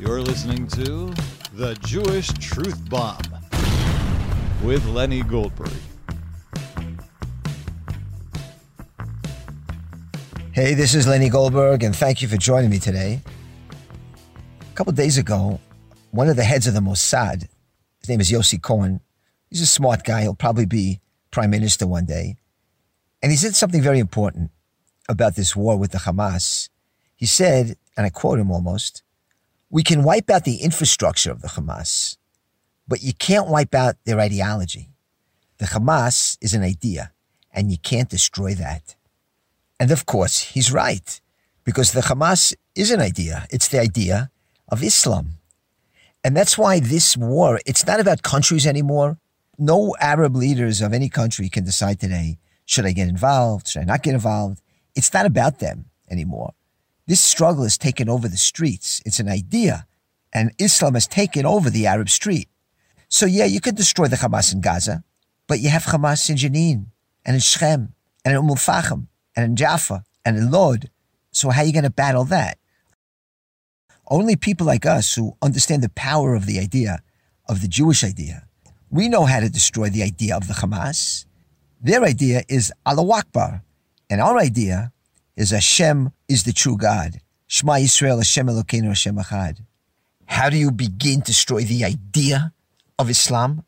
You're listening to The Jewish Truth Bomb with Lenny Goldberg. Hey, this is Lenny Goldberg, and thank you for joining me today. A couple days ago, one of the heads of the Mossad, his name is Yossi Cohen, he's a smart guy, he'll probably be prime minister one day, and he said something very important about this war with the Hamas. He said, and I quote him almost, we can wipe out the infrastructure of the Hamas, but you can't wipe out their ideology. The Hamas is an idea, and you can't destroy that. And of course, he's right, because the Hamas is an idea. It's the idea of Islam. And that's why this war, it's not about countries anymore. No Arab leaders of any country can decide today, should I get involved? Should I not get involved? It's not about them anymore. This struggle has taken over the streets. It's an idea. And Islam has taken over the Arab street. So yeah, you could destroy the Hamas in Gaza, but you have Hamas in Jenin and in Shechem and in Umm al-Fahim and in Jaffa and in Lod. So how are you going to battle that? Only people like us who understand the power of the idea, of the Jewish idea, we know how to destroy the idea of the Hamas. Their idea is Allah Akbar. And our idea is Hashem is the true God. Shema Yisrael, Hashem Elokeinu, Hashem Echad. How do you begin to destroy the idea of Islam?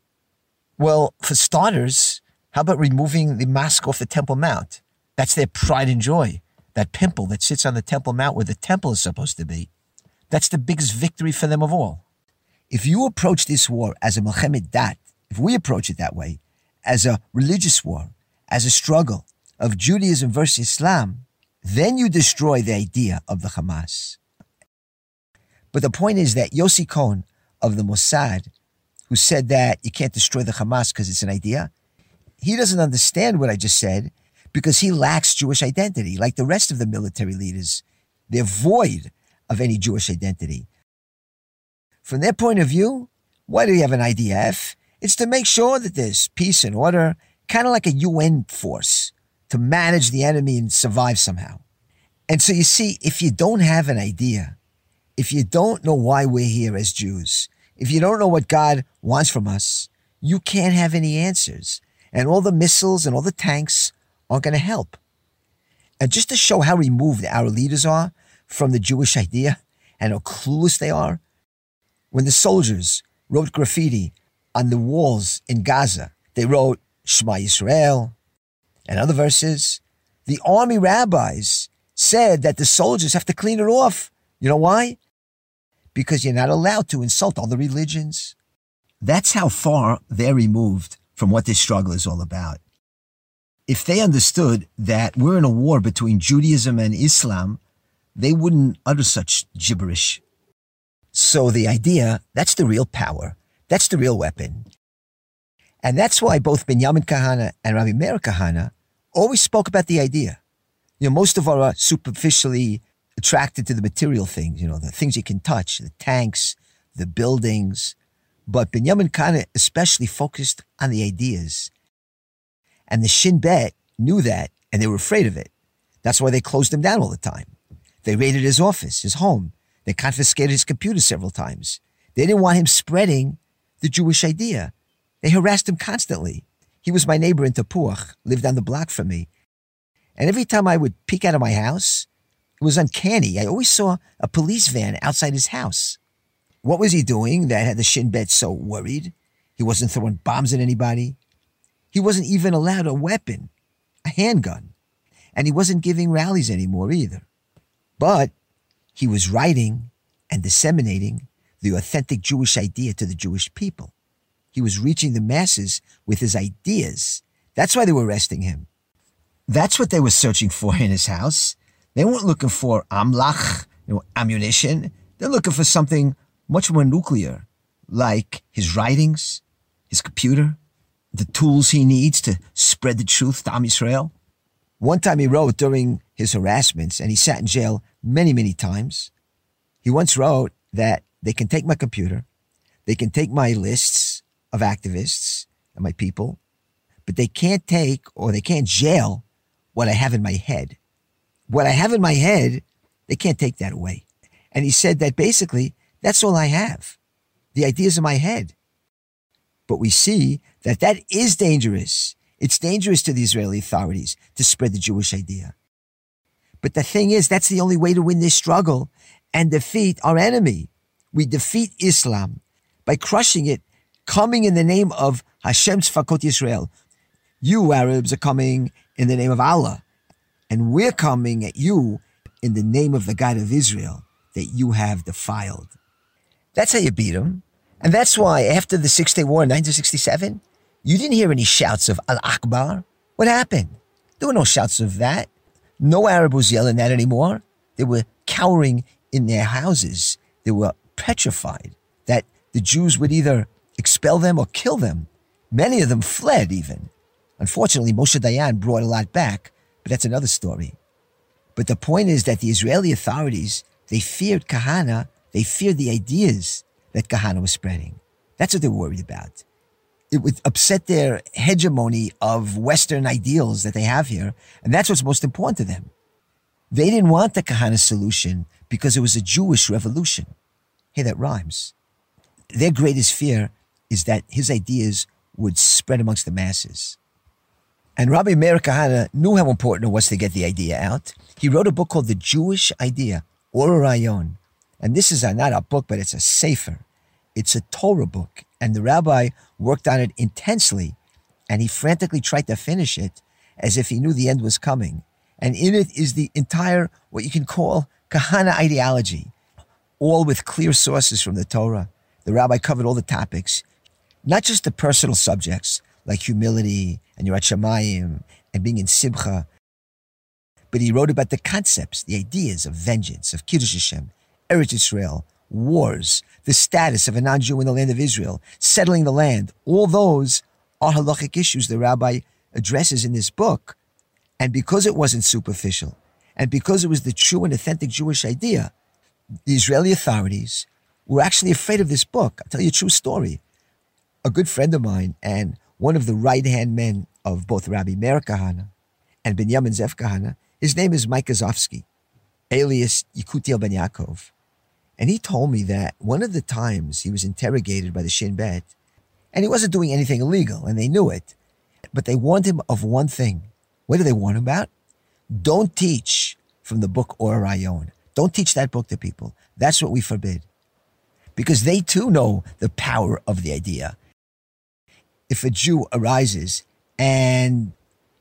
Well, for starters, how about removing the mask off the Temple Mount? That's their pride and joy. That pimple that sits on the Temple Mount where the temple is supposed to be. That's the biggest victory for them of all. If you approach this war as a Milchemet Dat, if we approach it that way, as a religious war, as a struggle of Judaism versus Islam, then you destroy the idea of the Hamas. But the point is that Yossi Cohen of the Mossad, who said that you can't destroy the Hamas because it's an idea, he doesn't understand what I just said because he lacks Jewish identity. Like the rest of the military leaders, they're void of any Jewish identity. From their point of view, why do you have an IDF? It's to make sure that there's peace and order, kind of like a UN force to manage the enemy and survive somehow. And so you see, if you don't have an idea, if you don't know why we're here as Jews, if you don't know what God wants from us, you can't have any answers. And all the missiles and all the tanks aren't going to help. And just to show how removed our leaders are from the Jewish idea and how clueless they are, when the soldiers wrote graffiti on the walls in Gaza, they wrote Shema Yisrael and other verses. The army rabbis said that the soldiers have to clean it off. You know why? Because you're not allowed to insult other religions. That's how far they're removed from what this struggle is all about. If they understood that we're in a war between Judaism and Islam, they wouldn't utter such gibberish. So the idea, that's the real power. That's the real weapon. And that's why both Benjamin Kahana and Rabbi Meir Kahana always spoke about the idea. You know, most of us are uh, superficially attracted to the material things, you know, the things you can touch, the tanks, the buildings. But Benjamin Kahana especially focused on the ideas. And the Shin Bet knew that and they were afraid of it. That's why they closed him down all the time. They raided his office, his home. They confiscated his computer several times. They didn't want him spreading the Jewish idea. They harassed him constantly. He was my neighbor in Tapuach, lived on the block from me. And every time I would peek out of my house, it was uncanny. I always saw a police van outside his house. What was he doing that had the Shin Bet so worried? He wasn't throwing bombs at anybody. He wasn't even allowed a weapon, a handgun. And he wasn't giving rallies anymore either. But he was writing and disseminating the authentic Jewish idea to the Jewish people. He was reaching the masses with his ideas. That's why they were arresting him. That's what they were searching for in his house. They weren't looking for amlach, you know, ammunition. They're looking for something much more nuclear, like his writings, his computer, the tools he needs to spread the truth to Am Yisrael. One time he wrote during his harassments, and he sat in jail many, many times. He once wrote that they can take my computer, they can take my lists of activists and my people, but they can't take or they can't jail what I have in my head. What I have in my head, they can't take that away. And he said that basically That's all I have. The ideas in my head. But we see that that is dangerous. It's dangerous to the Israeli authorities to spread the Jewish idea. But the thing is, that's the only way to win this struggle and defeat our enemy. We defeat Islam by crushing it, coming in the name of Hashem Tzfakot Yisrael. You Arabs are coming in the name of Allah, and we're coming at you in the name of the God of Israel that you have defiled. That's how you beat them. And that's why after the Six Day War in 1967, you didn't hear any shouts of Al Akbar. What happened? There were no shouts of that. No Arab was yelling that anymore. They were cowering in their houses. They were petrified that the Jews would either expel them or kill them. Many of them fled even. Unfortunately, Moshe Dayan brought a lot back, but that's another story. But the point is that the Israeli authorities, they feared Kahana, they feared the ideas that Kahana was spreading. That's what they were worried about. It would upset their hegemony of Western ideals that they have here, and that's what's most important to them. They didn't want the Kahana solution because it was a Jewish revolution. Hey, that rhymes. Their greatest fear is that his ideas would spread amongst the masses. And Rabbi Meir Kahana knew how important it was to get the idea out. He wrote a book called The Jewish Idea, Or Rayon. And this is a, not a book, but it's a sefer. It's a Torah book. And the rabbi worked on it intensely. And he frantically tried to finish it as if he knew the end was coming. And in it is the entire, what you can call Kahana ideology, all with clear sources from the Torah. The rabbi covered all the topics, not just the personal subjects like humility and Yirat and being in Simcha. But he wrote about the concepts, the ideas of vengeance, of Kiddush Hashem, Eretz Israel, wars, the status of a non-Jew in the land of Israel, settling the land. All those are halachic issues the rabbi addresses in this book. And because it wasn't superficial, and because it was the true and authentic Jewish idea, the Israeli authorities were actually afraid of this book. I'll tell you a true story. A good friend of mine and one of the right hand men of both Rabbi Meir Kahana and Binyamin Zev Kahana. His name is Mike Guzofsky, alias Yekutiel Ben Yaakov. And he told me that one of the times he was interrogated by the Shin Bet, and he wasn't doing anything illegal, and they knew it, but they warned him of one thing. What did they warn him about? Don't teach from the book Or Rayon. Don't teach that book to people. That's what we forbid. Because they too know the power of the idea if a Jew arises and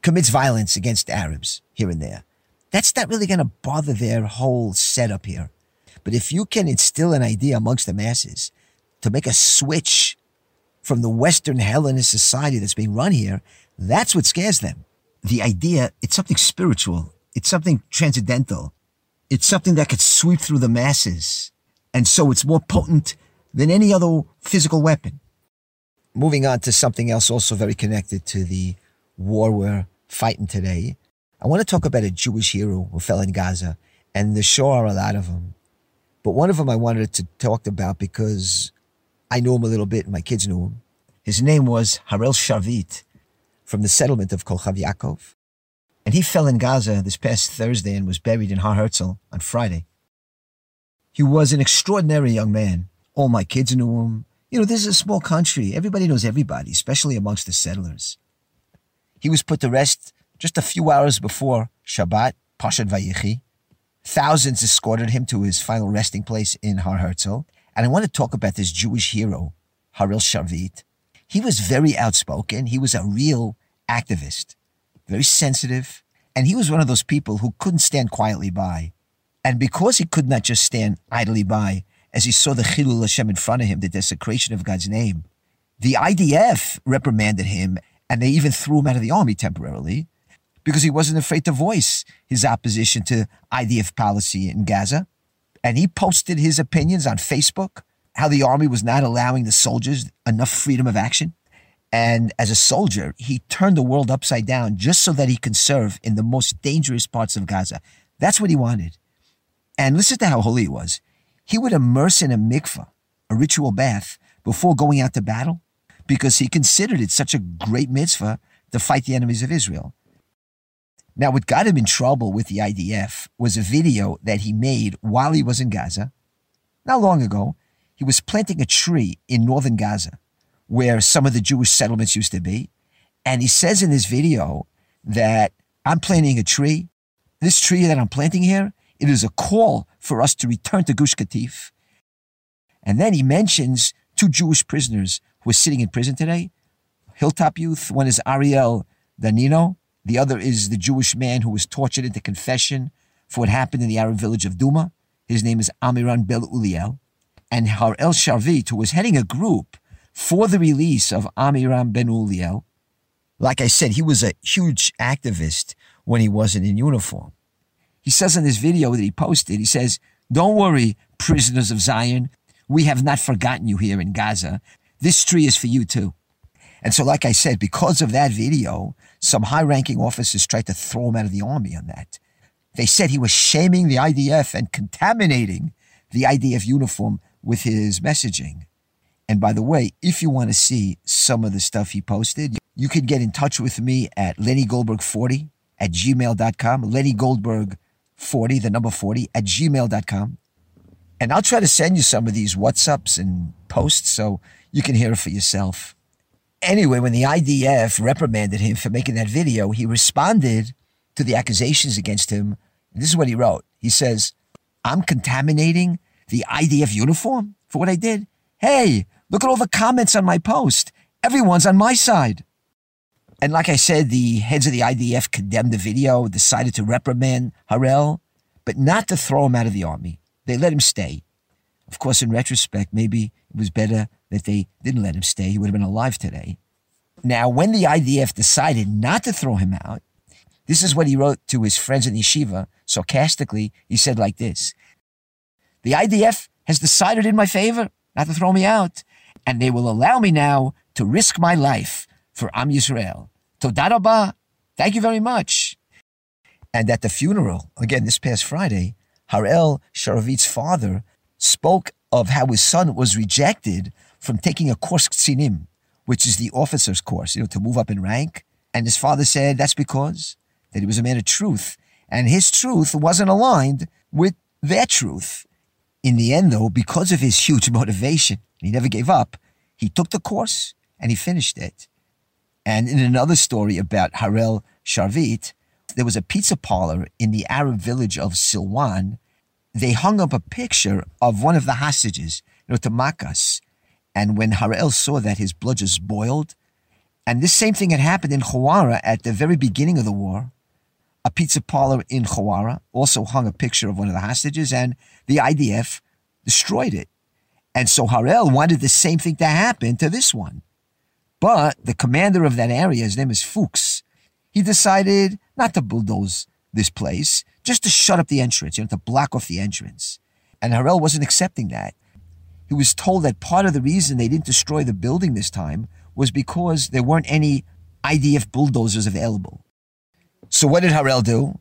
commits violence against Arabs here and there, that's not really going to bother their whole setup here. But if you can instill an idea amongst the masses to make a switch from the Western Hellenist society that's being run here, that's what scares them. The idea, it's something spiritual. It's something transcendental. It's something that could sweep through the masses. And so it's more potent than any other physical weapon moving on to something else also very connected to the war we're fighting today. I want to talk about a Jewish hero who fell in Gaza, and there sure are a lot of them. But one of them I wanted to talk about because I knew him a little bit, and my kids knew him. His name was Harel Sharvit from the settlement of Kochav Yaakov. And he fell in Gaza this past Thursday and was buried in Har Herzl on Friday. He was an extraordinary young man. All my kids knew him. You know, this is a small country. Everybody knows everybody, especially amongst the settlers. He was put to rest just a few hours before Shabbat, Parshat Vayichi. Thousands escorted him to his final resting place in Har Herzl. And I want to talk about this Jewish hero, Harel Sharvit. He was very outspoken. He was a real activist, very sensitive. And he was one of those people who couldn't stand quietly by. And because he could not just stand idly by, as he saw the Chilul Hashem in front of him, the desecration of God's name. The IDF reprimanded him, and they even threw him out of the army temporarily because he wasn't afraid to voice his opposition to IDF policy in Gaza. And he posted his opinions on Facebook, how the army was not allowing the soldiers enough freedom of action. And as a soldier, he turned the world upside down just so that he can serve in the most dangerous parts of Gaza. That's what he wanted. And listen to how holy he was he would immerse in a mikvah, a ritual bath, before going out to battle because he considered it such a great mitzvah to fight the enemies of Israel. Now, what got him in trouble with the IDF was a video that he made while he was in Gaza, not long ago. he was planting a tree in northern Gaza where some of the Jewish settlements used to be. And he says in this video that I'm planting a tree. This tree that I'm planting here, it is a call for us to return to Gush Katif. And then he mentions two Jewish prisoners who are sitting in prison today. Hilltop Youth, one is Ariel Danino, the other is the Jewish man who was tortured into confession for what happened in the Arab village of Duma. His name is Amiram Ben Uliel. And Harel Sharvit, who was heading a group for the release of Amiram Ben Uliel. Like I said, he was a huge activist when he wasn't in uniform. He says in this video that he posted, he says, Don't worry, prisoners of Zion. We have not forgotten you here in Gaza. This tree is for you too. And so, like I said, because of that video, some high ranking officers tried to throw him out of the army on that. They said he was shaming the IDF and contaminating the IDF uniform with his messaging. And by the way, if you want to see some of the stuff he posted, you can get in touch with me at Lenny Goldberg 40 at gmail.com. Lenny Goldberg 40, the number 40 at gmail.com. And I'll try to send you some of these WhatsApps and posts so you can hear it for yourself. Anyway, when the IDF reprimanded him for making that video, he responded to the accusations against him. This is what he wrote. He says, I'm contaminating the IDF uniform for what I did. Hey, look at all the comments on my post. Everyone's on my side. And like I said, the heads of the IDF condemned the video, decided to reprimand Harel, but not to throw him out of the army. They let him stay. Of course, in retrospect, maybe it was better that they didn't let him stay. He would have been alive today. Now, when the IDF decided not to throw him out, this is what he wrote to his friends in yeshiva. Sarcastically, he said like this The IDF has decided in my favor not to throw me out, and they will allow me now to risk my life for Am Yisrael. Toda rabah. Thank you very much. And at the funeral, again this past Friday, Harel Sharvit's father spoke of how his son was rejected from taking a course Katzinim, which is the officer's course, you know, to move up in rank. And his father said that's because that he was a man of truth, and his truth wasn't aligned with their truth. In the end, though, because of his huge motivation, he never gave up, he took the course and he finished it. And in another story about Harel Sharvit, there was a pizza parlor in the Arab village of Silwan. They hung up a picture of one of the hostages, you know, to Makas. And when Harel saw that, his blood just boiled. And this same thing had happened in Khawara at the very beginning of the war. A pizza parlor in Khawara also hung a picture of one of the hostages, and the IDF destroyed it. And so Harel wanted the same thing to happen to this one. But the commander of that area, his name is Fuchs, he decided not to bulldoze this place, just to shut up the entrance, you know, to block off the entrance. And Harel wasn't accepting that. He was told that part of the reason they didn't destroy the building this time was because there weren't any IDF bulldozers available. So what did Harel do?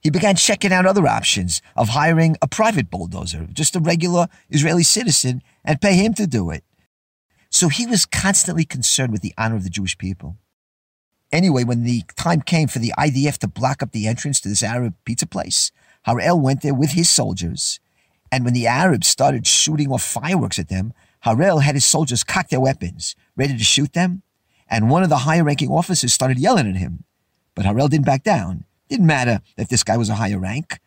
He began checking out other options of hiring a private bulldozer, just a regular Israeli citizen, and pay him to do it. So he was constantly concerned with the honor of the Jewish people. Anyway, when the time came for the IDF to block up the entrance to this Arab pizza place, Harel went there with his soldiers. And when the Arabs started shooting off fireworks at them, Harel had his soldiers cock their weapons, ready to shoot them. And one of the higher ranking officers started yelling at him. But Harel didn't back down. Didn't matter that this guy was a higher rank.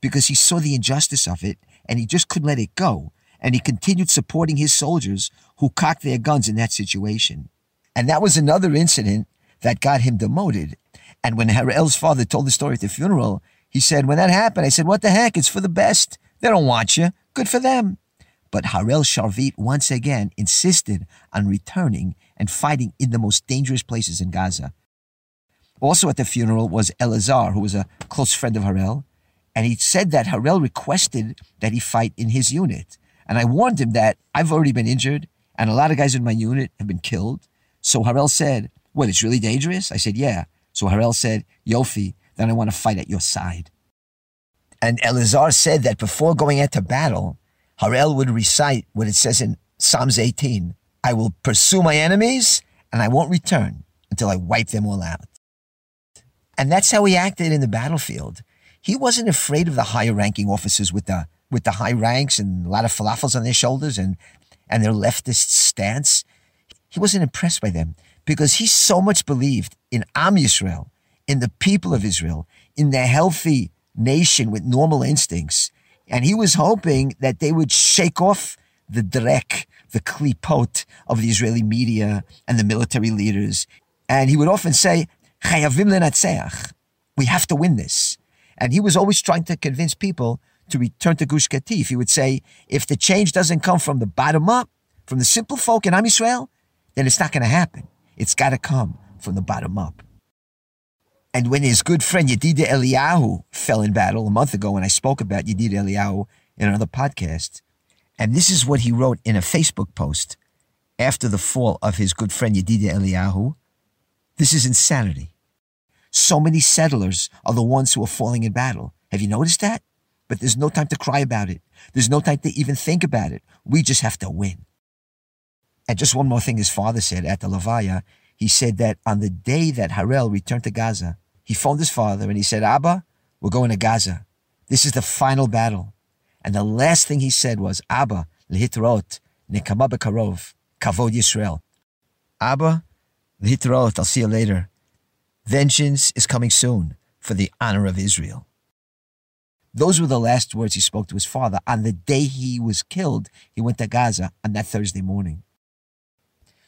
Because he saw the injustice of it and he just couldn't let it go. And he continued supporting his soldiers who cocked their guns in that situation. And that was another incident that got him demoted. And when Harel's father told the story at the funeral, he said, When that happened, I said, What the heck? It's for the best. They don't want you. Good for them. But Harel Sharvit once again insisted on returning and fighting in the most dangerous places in Gaza. Also at the funeral was Elazar, who was a close friend of Harel, and he said that Harel requested that he fight in his unit. And I warned him that I've already been injured, and a lot of guys in my unit have been killed. So Harel said, What, it's really dangerous? I said, Yeah. So Harel said, Yofi, then I want to fight at your side. And Elazar said that before going into battle, Harel would recite what it says in Psalms 18 I will pursue my enemies, and I won't return until I wipe them all out. And that's how he acted in the battlefield. He wasn't afraid of the higher ranking officers with the with the high ranks and a lot of falafels on their shoulders and, and their leftist stance. He wasn't impressed by them because he so much believed in Am Yisrael, in the people of Israel, in the healthy nation with normal instincts. And he was hoping that they would shake off the drek, the klipot of the Israeli media and the military leaders. And he would often say, we have to win this. And he was always trying to convince people to return to Gush Katif. He would say, if the change doesn't come from the bottom up, from the simple folk in Am Yisrael, then it's not going to happen. It's got to come from the bottom up. And when his good friend Yedida Eliyahu fell in battle a month ago, when I spoke about Yedida Eliyahu in another podcast, and this is what he wrote in a Facebook post after the fall of his good friend Yedida Eliyahu. This is insanity. So many settlers are the ones who are falling in battle. Have you noticed that? But there's no time to cry about it. There's no time to even think about it. We just have to win. And just one more thing his father said at the Levaya. He said that on the day that Harel returned to Gaza, he phoned his father and he said, Abba, we're going to Gaza. This is the final battle. And the last thing he said was, Abba, lehitrot, nekama bekarov, kavod Yisrael. Abba, lehitrot, I'll see you later. Vengeance is coming soon for the honor of Israel. Those were the last words he spoke to his father. On the day he was killed, he went to Gaza on that Thursday morning.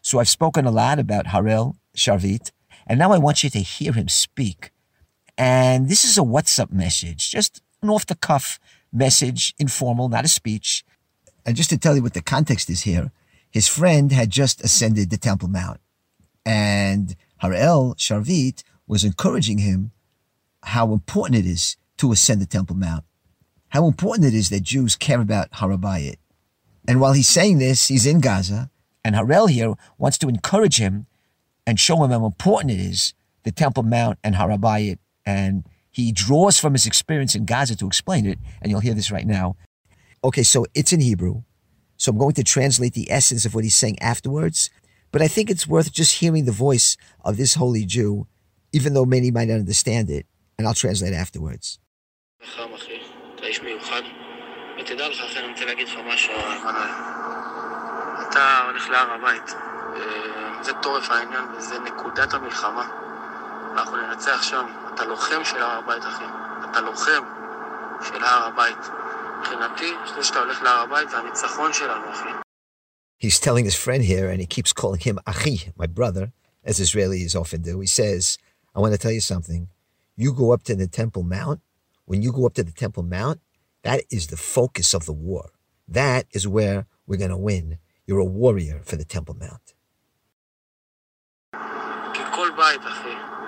So I've spoken a lot about Harel Sharvit, and now I want you to hear him speak. And this is a WhatsApp message, just an off the cuff message, informal, not a speech. And just to tell you what the context is here, his friend had just ascended the Temple Mount. And Harel Sharvit was encouraging him how important it is to ascend the Temple Mount, how important it is that Jews care about Harabayit. And while he's saying this, he's in Gaza, and Harel here wants to encourage him and show him how important it is, the Temple Mount and Harabayit. And he draws from his experience in Gaza to explain it, and you'll hear this right now. Okay, so it's in Hebrew. So I'm going to translate the essence of what he's saying afterwards. But I think it's worth just hearing the voice of this holy Jew, even though many might not understand it. And I'll translate afterwards. ותדע לך, אחי, אני רוצה להגיד לך משהו, אתה הולך להר הבית. זה טורף העניין, וזה נקודת המלחמה. אנחנו ננצח שם. אתה לוחם של הר הבית, אחי. אתה לוחם של הר הבית. מבחינתי, זה שאתה הולך להר הבית זה הניצחון שלנו, אחי. He's telling his friend here, and he keeps calling him Achi, my brother, as Israelis often do. He says, I want to tell you something. You go up to the Temple Mount. When you go up to the Temple Mount, that is the focus of the war. That is where we're going to win. You're a warrior for the Temple Mount.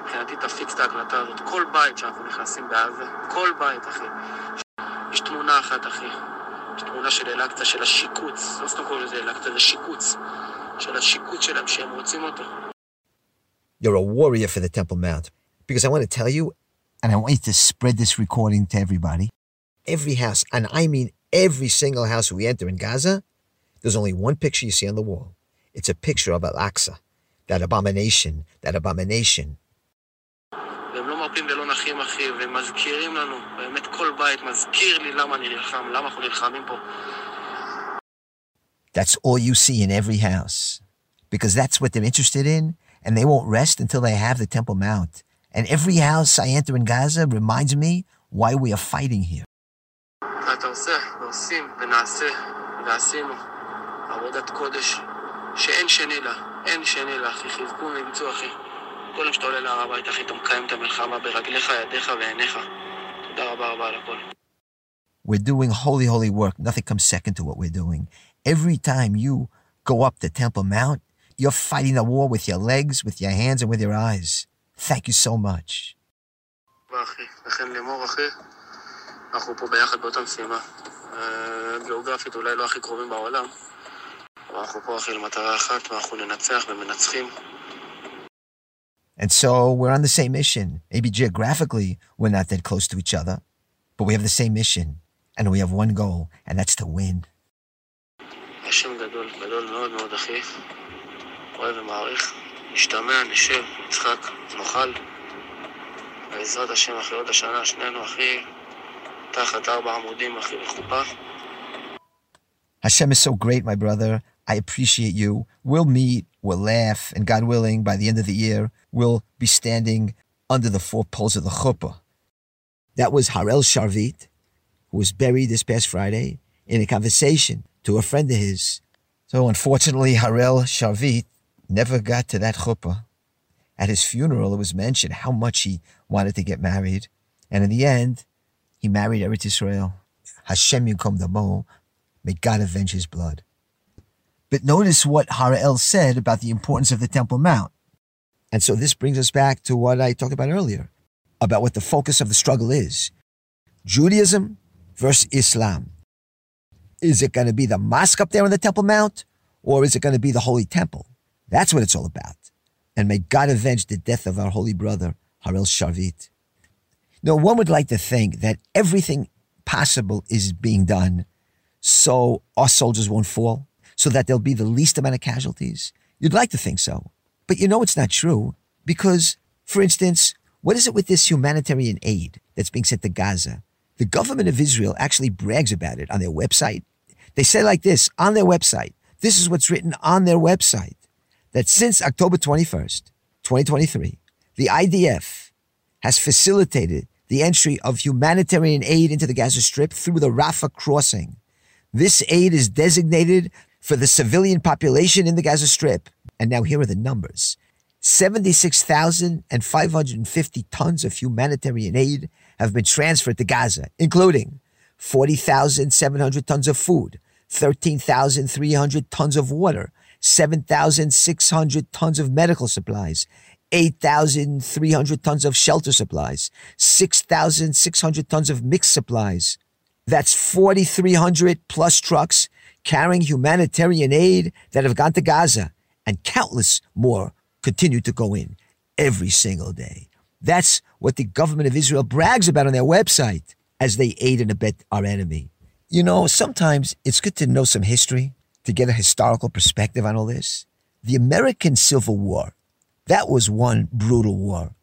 מבחינתי תפיץ את ההקלטה הזאת. כל בית שאנחנו נכנסים בעזה, כל בית, אחי. יש תמונה אחת, אחי. יש תמונה של אל-אקצא, של השיקוץ. לא סתם קוראים לזה אל-אקצא, זה שיקוץ. של השיקוץ שלהם, שהם רוצים אותו. You're a warrior for the Temple Mount. Because I want to tell you, and I want you to spread this recording to everybody. Every house, and I mean every single house we enter in Gaza, there's only one picture you see on the wall. It's a picture of Al-Aqsa, that abomination, that abomination מרפים ולא נחים, אחי, ומזכירים לנו, באמת כל בית מזכיר לי למה אני נלחם, למה אנחנו נלחמים פה. That's all you see in every house. Because that's what they're interested in, and they won't rest until they have the Temple Mount. And every house I enter in Gaza reminds me why we are fighting here. אתה עושה, ועושים, ונעשה, ועשינו עבודת קודש שאין שני לה, אין שני לה, אחי, חזקו וימצאו, אחי. קודם שאתה עולה להר הבית, אחי, אתה מקיים את המלחמה ברגליך, ידיך ועיניך. תודה רבה רבה על הכל. We're doing holy, holy work. Nothing comes second to what we're doing. Every time you go up the Temple Mount, you're fighting a war with your legs, with your hands, and with your eyes. Thank you so much. אנחנו פה ביחד באותה משימה. גיאוגרפית אולי לא הכי קרובים בעולם, אבל אנחנו פה אחי למטרה אחת, ואנחנו ננצח ומנצחים. And so we're on the same mission. Maybe geographically, we're not that close to each other, but we have the same mission and we have one goal, and that's to win. בעזרת השם, אחרי עוד השנה, שנינו, אחי, Hashem is so great, my brother. I appreciate you. We'll meet, we'll laugh, and God willing, by the end of the year, we'll be standing under the four poles of the chuppah. That was Harel Sharvit, who was buried this past Friday in a conversation to a friend of his. So unfortunately, Harel Sharvit never got to that chuppah. At his funeral, it was mentioned how much he wanted to get married. And in the end, he married Eretz Israel. Hashem Yinkom Damo. May God avenge his blood. But notice what Harel said about the importance of the Temple Mount. And so this brings us back to what I talked about earlier about what the focus of the struggle is Judaism versus Islam. Is it going to be the mosque up there on the Temple Mount, or is it going to be the Holy Temple? That's what it's all about. And may God avenge the death of our holy brother, Harel Sharvit. Now, one would like to think that everything possible is being done so our soldiers won't fall, so that there'll be the least amount of casualties. You'd like to think so. But you know it's not true because, for instance, what is it with this humanitarian aid that's being sent to Gaza? The government of Israel actually brags about it on their website. They say like this on their website. This is what's written on their website that since October 21st, 2023, the IDF has facilitated the entry of humanitarian aid into the Gaza Strip through the Rafah crossing. This aid is designated for the civilian population in the Gaza Strip. And now here are the numbers 76,550 tons of humanitarian aid have been transferred to Gaza, including 40,700 tons of food, 13,300 tons of water, 7,600 tons of medical supplies, 8,300 tons of shelter supplies, 6,600 tons of mixed supplies. That's 4,300 plus trucks carrying humanitarian aid that have gone to Gaza, and countless more continue to go in every single day. That's what the government of Israel brags about on their website as they aid and abet our enemy. You know, sometimes it's good to know some history to get a historical perspective on all this. The American Civil War, that was one brutal war.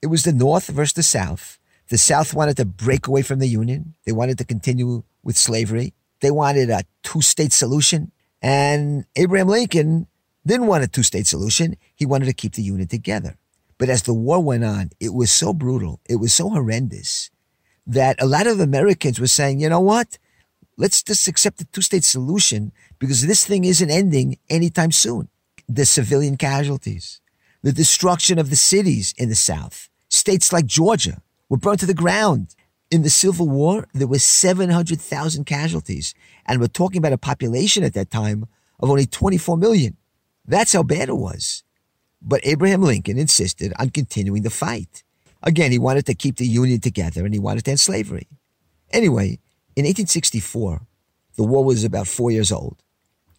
It was the North versus the South. The South wanted to break away from the Union. They wanted to continue with slavery. They wanted a two state solution. And Abraham Lincoln didn't want a two state solution. He wanted to keep the Union together. But as the war went on, it was so brutal, it was so horrendous that a lot of Americans were saying, you know what? Let's just accept the two state solution because this thing isn't ending anytime soon. The civilian casualties, the destruction of the cities in the South, states like Georgia were burned to the ground. In the Civil War, there were 700,000 casualties, and we're talking about a population at that time of only 24 million. That's how bad it was. But Abraham Lincoln insisted on continuing the fight. Again, he wanted to keep the Union together and he wanted to end slavery. Anyway, in 1864, the war was about four years old,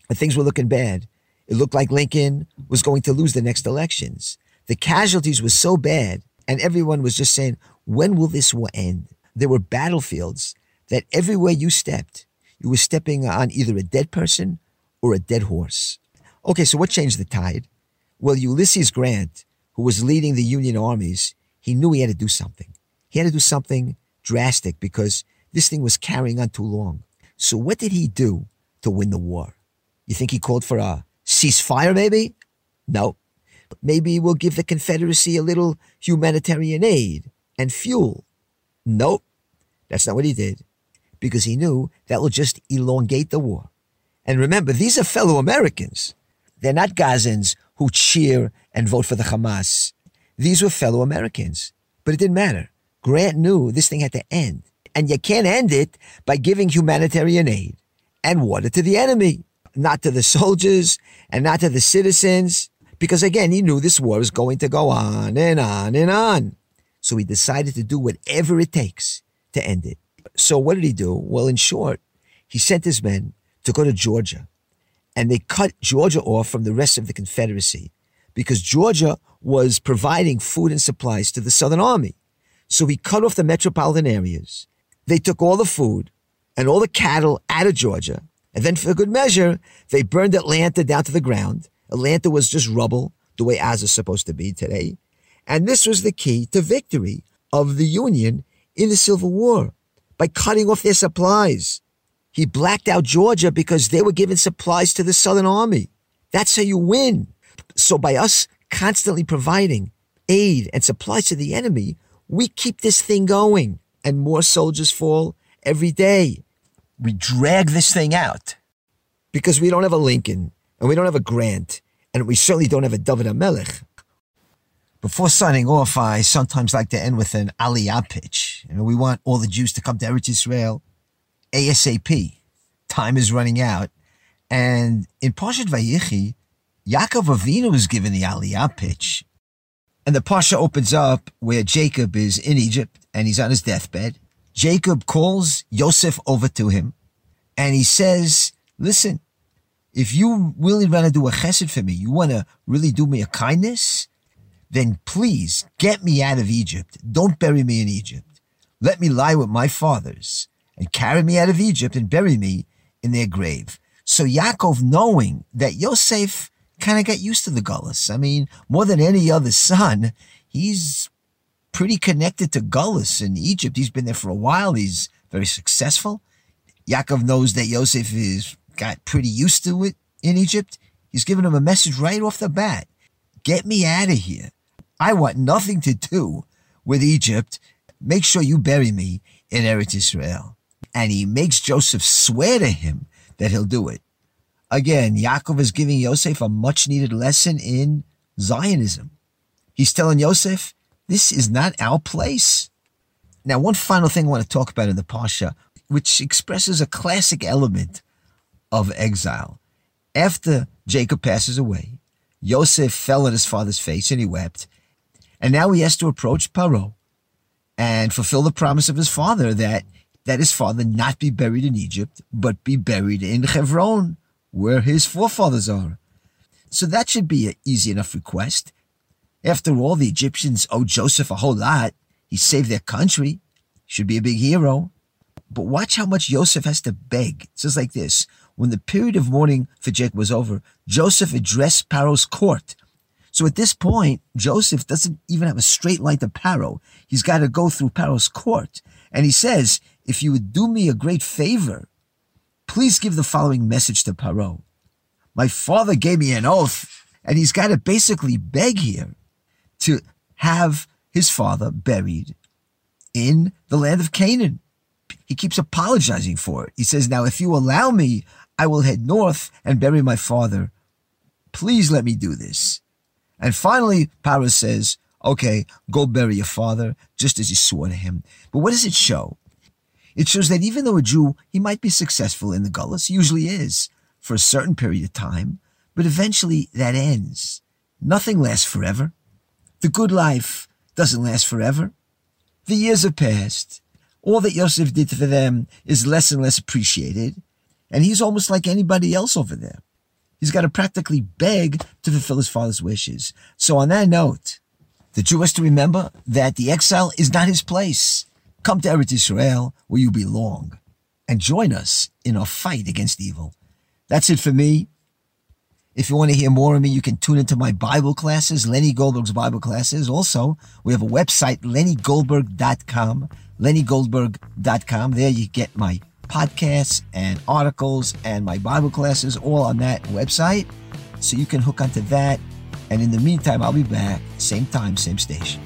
and things were looking bad. It looked like Lincoln was going to lose the next elections. The casualties were so bad, and everyone was just saying, when will this war end? There were battlefields that everywhere you stepped, you were stepping on either a dead person or a dead horse. Okay, so what changed the tide? Well, Ulysses Grant, who was leading the Union armies, he knew he had to do something. He had to do something drastic because this thing was carrying on too long. So what did he do to win the war? You think he called for a ceasefire, maybe? No. Maybe we'll give the Confederacy a little humanitarian aid and fuel. Nope. That's not what he did because he knew that will just elongate the war. And remember, these are fellow Americans. They're not Gazans who cheer and vote for the Hamas. These were fellow Americans. But it didn't matter. Grant knew this thing had to end. And you can't end it by giving humanitarian aid and water to the enemy, not to the soldiers and not to the citizens. Because again, he knew this war was going to go on and on and on. So he decided to do whatever it takes to end it. So what did he do? Well, in short, he sent his men to go to Georgia and they cut Georgia off from the rest of the Confederacy because Georgia was providing food and supplies to the Southern Army. So he cut off the metropolitan areas. They took all the food and all the cattle out of Georgia. And then for good measure, they burned Atlanta down to the ground. Atlanta was just rubble, the way Oz is supposed to be today. And this was the key to victory of the Union in the Civil War. by cutting off their supplies. He blacked out Georgia because they were giving supplies to the Southern Army. That's how you win. So by us constantly providing aid and supplies to the enemy, we keep this thing going and more soldiers fall every day. We drag this thing out because we don't have a Lincoln and we don't have a Grant and we certainly don't have a David HaMelech. Before signing off, I sometimes like to end with an Aliyah pitch. You know, we want all the Jews to come to Eretz Israel ASAP. Time is running out. And in Parshat Vayichi, Yaakov Avinu is given the Aliyah pitch. And the Pasha opens up where Jacob is in Egypt and he's on his deathbed. Jacob calls Yosef over to him and he says, listen, if you really want to do a chesed for me, you want to really do me a kindness, then please get me out of Egypt. Don't bury me in Egypt. Let me lie with my fathers and carry me out of Egypt and bury me in their grave. So Yaakov, knowing that Yosef kind of got used to the gullus. I mean, more than any other son, he's pretty connected to gullus in Egypt. He's been there for a while. He's very successful. Yaakov knows that Yosef is got pretty used to it in Egypt. He's given him a message right off the bat. Get me out of here. I want nothing to do with Egypt. Make sure you bury me in Eretz Israel. And he makes Joseph swear to him that he'll do it. Again, Yaakov is giving Yosef a much needed lesson in Zionism. He's telling Yosef, this is not our place. Now, one final thing I want to talk about in the Pasha, which expresses a classic element of exile. After Jacob passes away, Yosef fell on his father's face and he wept. And now he has to approach Paro and fulfill the promise of his father that, that his father not be buried in Egypt, but be buried in Hebron, where his forefathers are. So that should be an easy enough request. After all, the Egyptians owe Joseph a whole lot. He saved their country. Should be a big hero. But watch how much Joseph has to beg. It says like this. When the period of mourning for Jacob was over, Joseph addressed Paro's court so at this point, Joseph doesn't even have a straight line to Paro. He's got to go through Paro's court. And he says, if you would do me a great favor, please give the following message to Paro. My father gave me an oath, and he's got to basically beg here to have his father buried in the land of Canaan. He keeps apologizing for it. He says, Now, if you allow me, I will head north and bury my father. Please let me do this. And finally, Paro says, okay, go bury your father, just as you swore to him. But what does it show? It shows that even though a Jew, he might be successful in the Gullus, usually is, for a certain period of time, but eventually that ends. Nothing lasts forever. The good life doesn't last forever. The years have passed. All that Yosef did for them is less and less appreciated, and he's almost like anybody else over there. He's got to practically beg to fulfill his father's wishes. So on that note, the Jew has to remember that the exile is not his place. Come to Eretz Israel where you belong and join us in our fight against evil. That's it for me. If you want to hear more of me, you can tune into my Bible classes, Lenny Goldberg's Bible classes. Also, we have a website, lennygoldberg.com, lennygoldberg.com. There you get my podcasts and articles and my Bible classes all on that website. So you can hook onto that. And in the meantime, I'll be back, same time, same station.